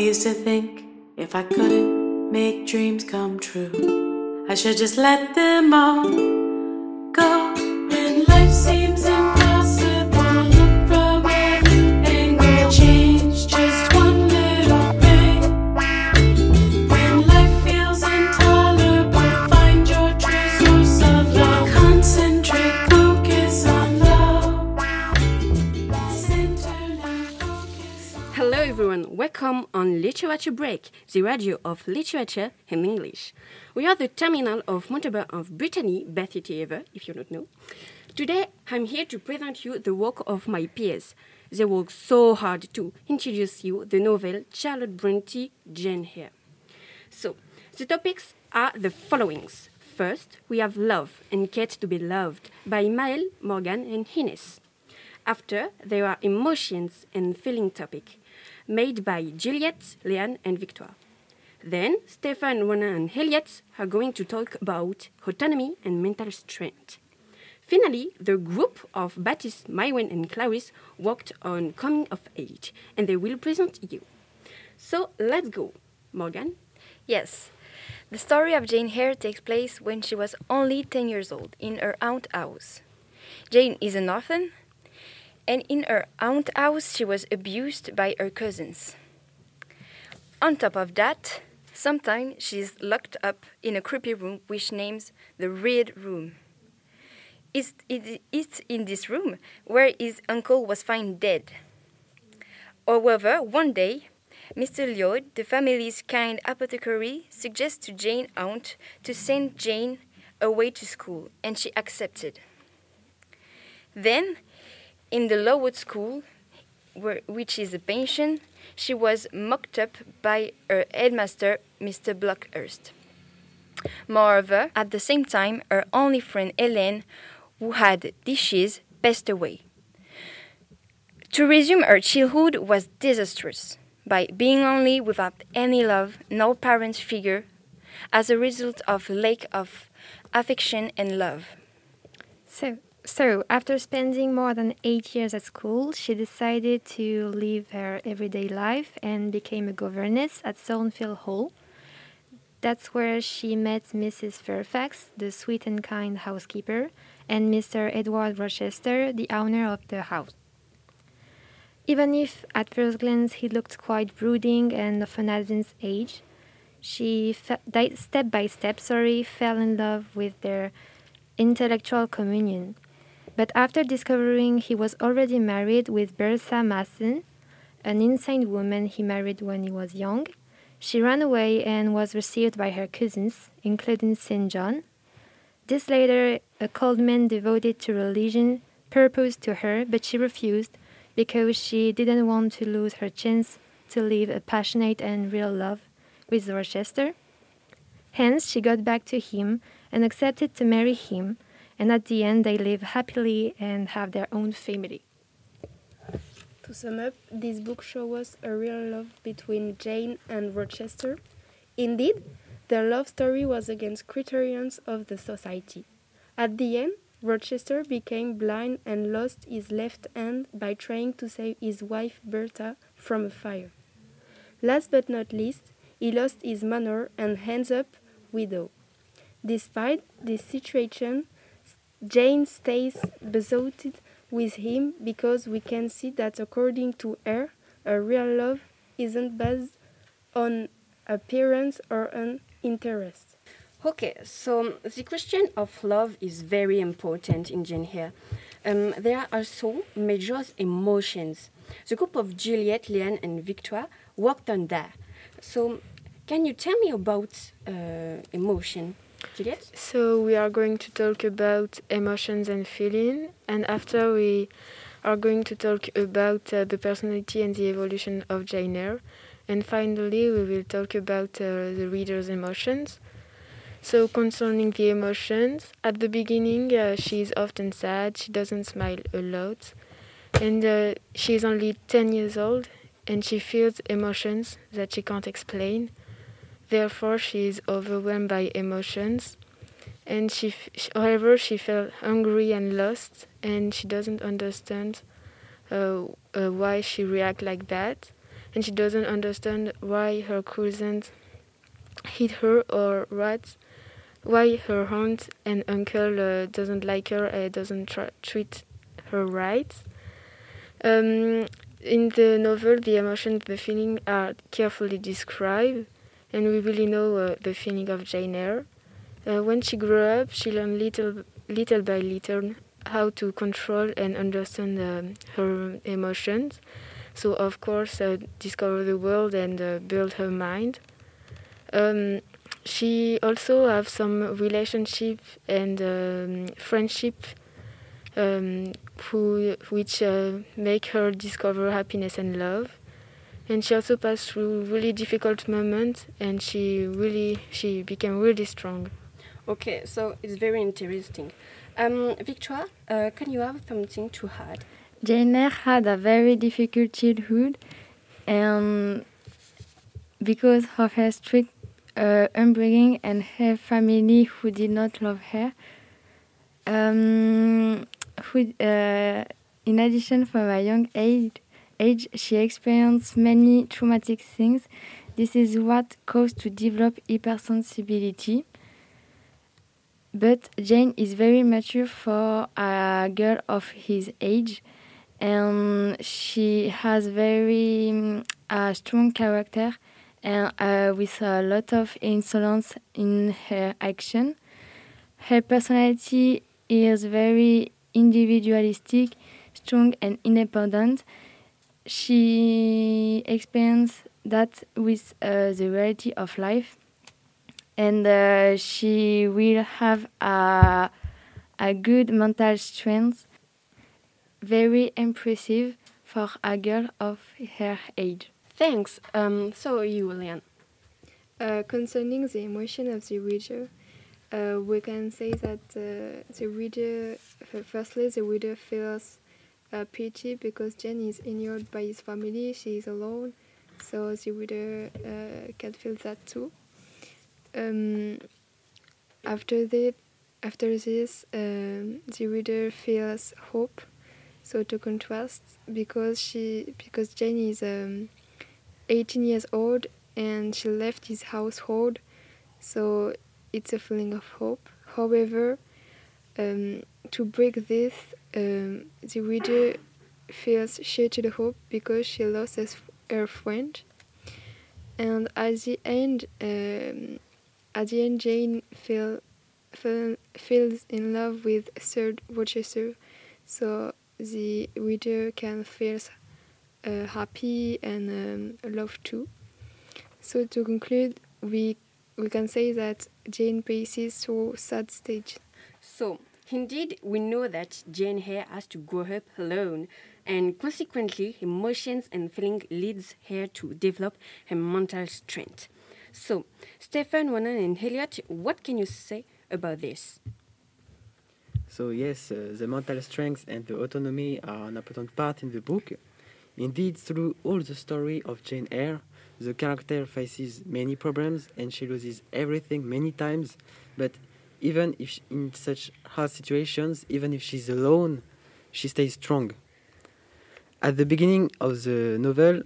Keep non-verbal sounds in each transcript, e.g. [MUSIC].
used to think if I couldn't make dreams come true, I should just let them all everyone, welcome on Literature Break, the radio of literature in English. We are the terminal of Montauban of Brittany, Betty Ever, if you don't know. Today I'm here to present you the work of my peers. They worked so hard to introduce you the novel Charlotte Bronte Jane Eyre. So, the topics are the followings. First, we have Love and Kate to be Loved by Maël, Morgan, and Hines. After, there are Emotions and Feeling topic made by Juliette, Leanne, and Victoire. Then, Stefan, Ronan, and Elliot are going to talk about autonomy and mental strength. Finally, the group of Baptiste, Maïwen, and Clarice worked on coming of age, and they will present you. So, let's go. Morgan? Yes. The story of Jane Eyre takes place when she was only 10 years old in her aunt's house. Jane is an orphan, and in her aunt's house she was abused by her cousins. On top of that, sometimes she is locked up in a creepy room which names the Red Room. It's, it, it's in this room where his uncle was found dead. However, one day, Mr. Lloyd, the family's kind apothecary, suggests to Jane aunt to send Jane away to school, and she accepted. Then, in the Lowood School, where, which is a pension, she was mocked up by her headmaster, Mr. Brocklehurst. Moreover, at the same time, her only friend Hélène, who had dishes, passed away. To resume her childhood was disastrous, by being lonely without any love, no parent figure, as a result of lack of affection and love. So, so after spending more than eight years at school, she decided to live her everyday life and became a governess at Thornfield Hall. That's where she met Mrs. Fairfax, the sweet and kind housekeeper, and Mr. Edward Rochester, the owner of the house. Even if at first glance he looked quite brooding and of an advanced age, she step by step, sorry, fell in love with their intellectual communion. But after discovering he was already married with Bertha Mason, an insane woman he married when he was young, she ran away and was received by her cousins, including St. John. This later, a cold man devoted to religion, proposed to her, but she refused because she didn't want to lose her chance to live a passionate and real love with Rochester. Hence, she got back to him and accepted to marry him, and at the end, they live happily and have their own family. To sum up, this book shows us a real love between Jane and Rochester. Indeed, their love story was against criterions of the society. At the end, Rochester became blind and lost his left hand by trying to save his wife Bertha from a fire. Last but not least, he lost his manor and ends up widow. Despite this situation, Jane stays besotted with him because we can see that according to her, a real love isn't based on appearance or on interest. Okay, so the question of love is very important in Jane Eyre. Um, there are also major emotions. The group of Juliette, Leanne, and Victoire worked on that. So, can you tell me about uh, emotion, Juliette? So we are going to talk about emotions and feeling, and after we are going to talk about uh, the personality and the evolution of Jane Eyre, and finally we will talk about uh, the reader's emotions. So concerning the emotions, at the beginning uh, she is often sad. She doesn't smile a lot, and uh, she is only ten years old, and she feels emotions that she can't explain. Therefore, she is overwhelmed by emotions, and she, however, she felt hungry and lost, and she doesn't understand uh, uh, why she react like that. and she doesn't understand why her cousins hit her or what, why her aunt and uncle uh, doesn't like her and doesn't treat her right. Um, in the novel, the emotions, the feeling are carefully described, and we really know uh, the feeling of Jane Eyre. Uh, when she grew up, she learned little, little by little how to control and understand um, her emotions. So, of course, uh, discover the world and uh, build her mind. Um, she also have some relationship and um, friendship um, who, which uh, make her discover happiness and love. And she also passed through really difficult moments, and she really she became really strong. Okay, so it's very interesting. Um, Victoire, uh, can you have something to add? Jane Eyre had a very difficult childhood, and because of her strict uh, upbringing and her family who did not love her. Um, who, uh, in addition, from a young age, age, she experienced many traumatic things. This is what caused to develop hypersensibility. But Jane is very mature for a girl of his age, and she has very um, a strong character and uh, with a lot of insolence in her action. Her personality is very individualistic, strong, and independent. She experienced that with uh, the reality of life, and uh, she will have a, a good mental strength, very impressive for a girl of her age. Thanks. Um, so you, Leanne. Uh, concerning the emotion of the reader, uh, we can say that uh, the reader, firstly, the reader feels uh, pity because Jenny is injured by his family, she is alone, so the reader uh, can feel that too. Um, after that, after this, um, the reader feels hope. So to contrast, because she, because Jane is um, 18 years old and she left his household, so it's a feeling of hope. However, um, to break this, um, the widow feels shattered hope because she lost her friend. And at the end, um, at the end, Jane feel, feels in love with Sir Rochester, so the reader can feel uh, happy and um, love too. So to conclude, we we can say that Jane passes through sad stage. So indeed, we know that Jane Eyre has to grow up alone, and consequently, emotions and feeling leads her to develop her mental strength. So, Stephen, Ronan, and Elliot, what can you say about this? So yes, uh, the mental strength and the autonomy are an important part in the book. Indeed, through all the story of Jane Eyre, the character faces many problems and she loses everything many times. But even if she, in such hard situations, even if she's alone, she stays strong. At the beginning of the novel,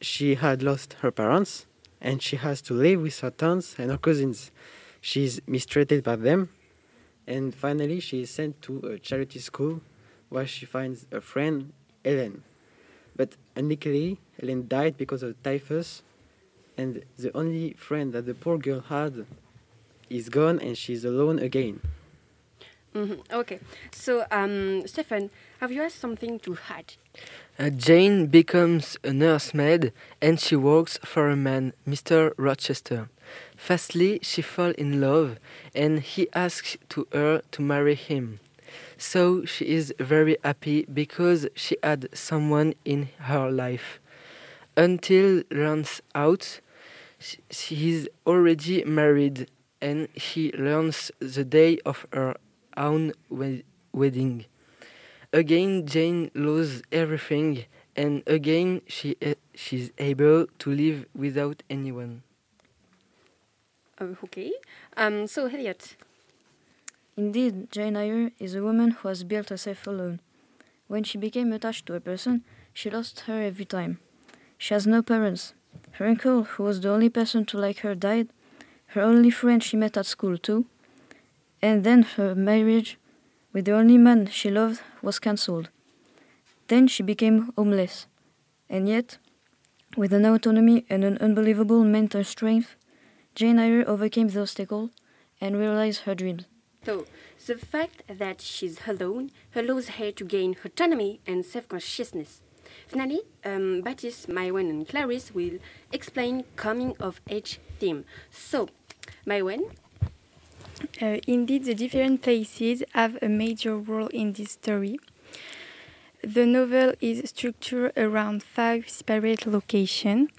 she had lost her parents and she has to live with her aunts and her cousins. She's mistreated by them, and finally, she is sent to a charity school where she finds a friend, Ellen. But unluckily, Ellen died because of typhus, and the only friend that the poor girl had is gone, and she's alone again. Mm-hmm. Okay, so um, Stefan, have you had something to add? Uh, Jane becomes a nursemaid and she works for a man, Mr. Rochester. Firstly, she falls in love and he asks to her to marry him. So she is very happy because she had someone in her life. Until learns out she is already married and she learns the day of her own wed wedding. Again, Jane loses everything, and again she uh, she's able to live without anyone. Uh, okay, um, so Elliot. Indeed, Jane Eyre is a woman who has built herself alone. When she became attached to a person, she lost her every time. She has no parents. Her uncle, who was the only person to like her, died. Her only friend she met at school, too. And then her marriage with the only man she loved was cancelled. Then she became homeless. And yet, with an autonomy and an unbelievable mental strength, Jane Eyre overcame the obstacle and realized her dreams. So, the fact that she's alone allows her to gain autonomy and self consciousness. Finally, um, Baptiste, Maïwen, and Clarice will explain coming of age theme. So, Maïwen, Uh, indeed, the different places have a major role in this story. The novel is structured around five separate locations,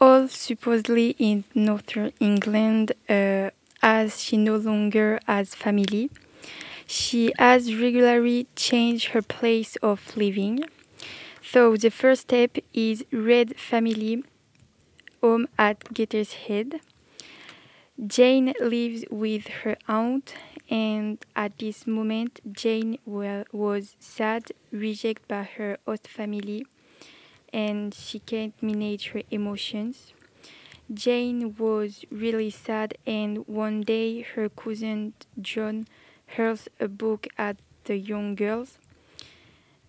all supposedly in northern England, uh, as she no longer has family. She has regularly changed her place of living. So the first step is Red Family Home at Gateshead. Jane lives with her aunt, and at this moment, Jane wa- was sad, rejected by her host family, and she can't manage her emotions. Jane was really sad, and one day her cousin John hurls a book at the young girls,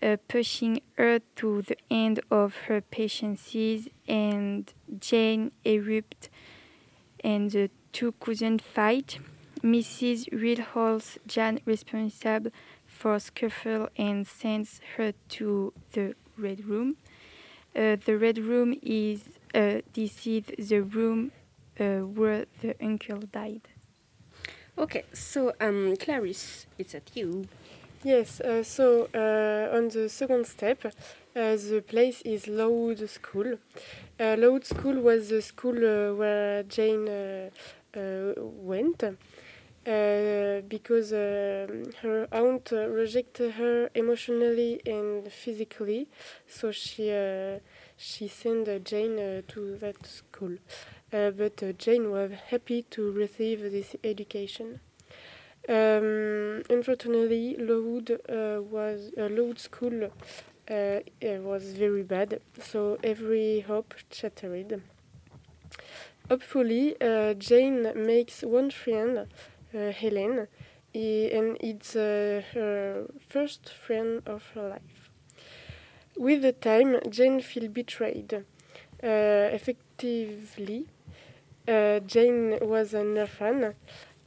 uh, pushing her to the end of her patience, and Jane erupts, and the two cousins fight. Mrs. Reed holds Jan responsible for scuffle and sends her to the red room. Uh, the red room is uh, this is the room uh, where the uncle died. okay, so um, Clarisse, it's at you. Yes, uh, so uh, on the second step, uh, the place is Lowood School. Uh, Lowood School was the school uh, where Jane uh, went uh, because um her aunt uh, rejected her emotionally and physically, so she uh, she sent uh, Jane uh, to that school. Uh, but uh, Jane was happy to receive this education. Um, unfortunately, Lowood uh, was uh, Lowood School uh, uh, was very bad, so every hope shattered. Hopefully, uh, Jane makes one friend, uh, Helen, and it's uh, her first friend of her life. With the time, Jane feels betrayed. Effectively, Jane was an orphan,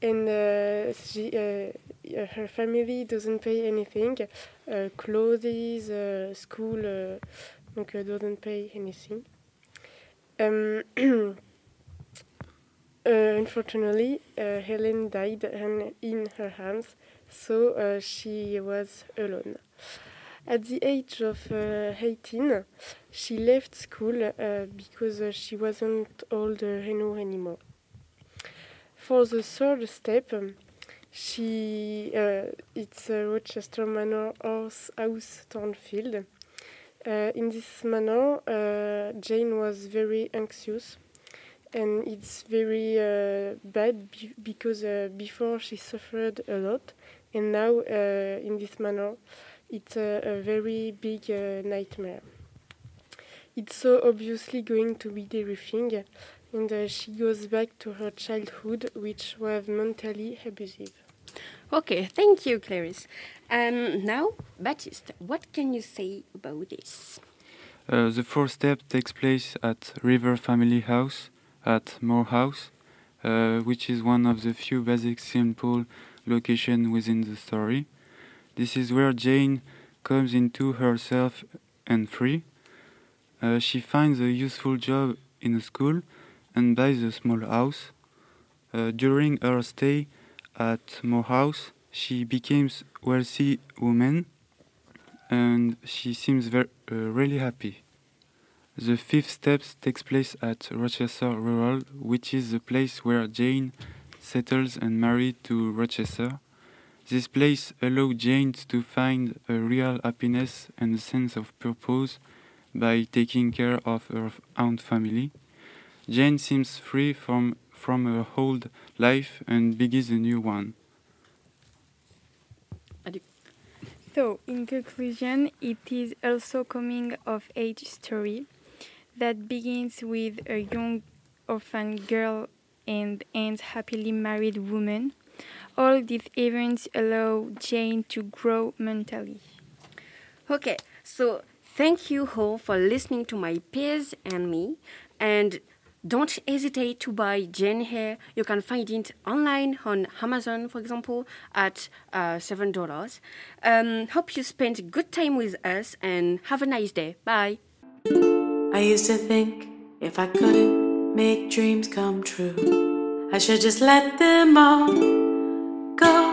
and she, her family doesn't pay anything, uh, clothes, uh, school, uh, donc doesn't pay anything. Um, [CLEARS THROAT] unfortunately, uh, Helen died in her hands, so uh, she was alone. At the age of uh, 18, she left school uh, because uh, she wasn't old enough anymore. For the third step, she uh, it's uh, Rochester Manor House, House Thornfield. Uh, in this manor, uh, Jane was very anxious, and it's very uh, bad be- because uh, before she suffered a lot, and now uh, in this manner, it's a, a very big uh, nightmare. It's so obviously going to be everything, and uh, she goes back to her childhood, which was mentally abusive. Okay, thank you, Clarice. Um, now, Baptiste, what can you say about this? Uh, the fourth step takes place at River Family House at Moor House, uh, which is one of the few basic simple locations within the story. This is where Jane comes into herself and free. Uh, she finds a useful job in a school and buys a small house. Uh, during her stay at Moor House, she becomes wealthy woman and she seems very, uh, really happy. The fifth step takes place at Rochester Rural, which is the place where Jane settles and married to Rochester. This place allows Jane to find a real happiness and a sense of purpose by taking care of her aunt family. Jane seems free from, from her old life and begins a new one. So, in conclusion, it is also coming of age story. That begins with a young orphan girl and ends happily married woman. All these events allow Jane to grow mentally. Okay, so thank you all for listening to my peers and me. And don't hesitate to buy Jane Eyre. You can find it online on Amazon, for example, at uh, $7. Um, hope you spent a good time with us and have a nice day. Bye. I used to think if I couldn't make dreams come true, I should just let them all go.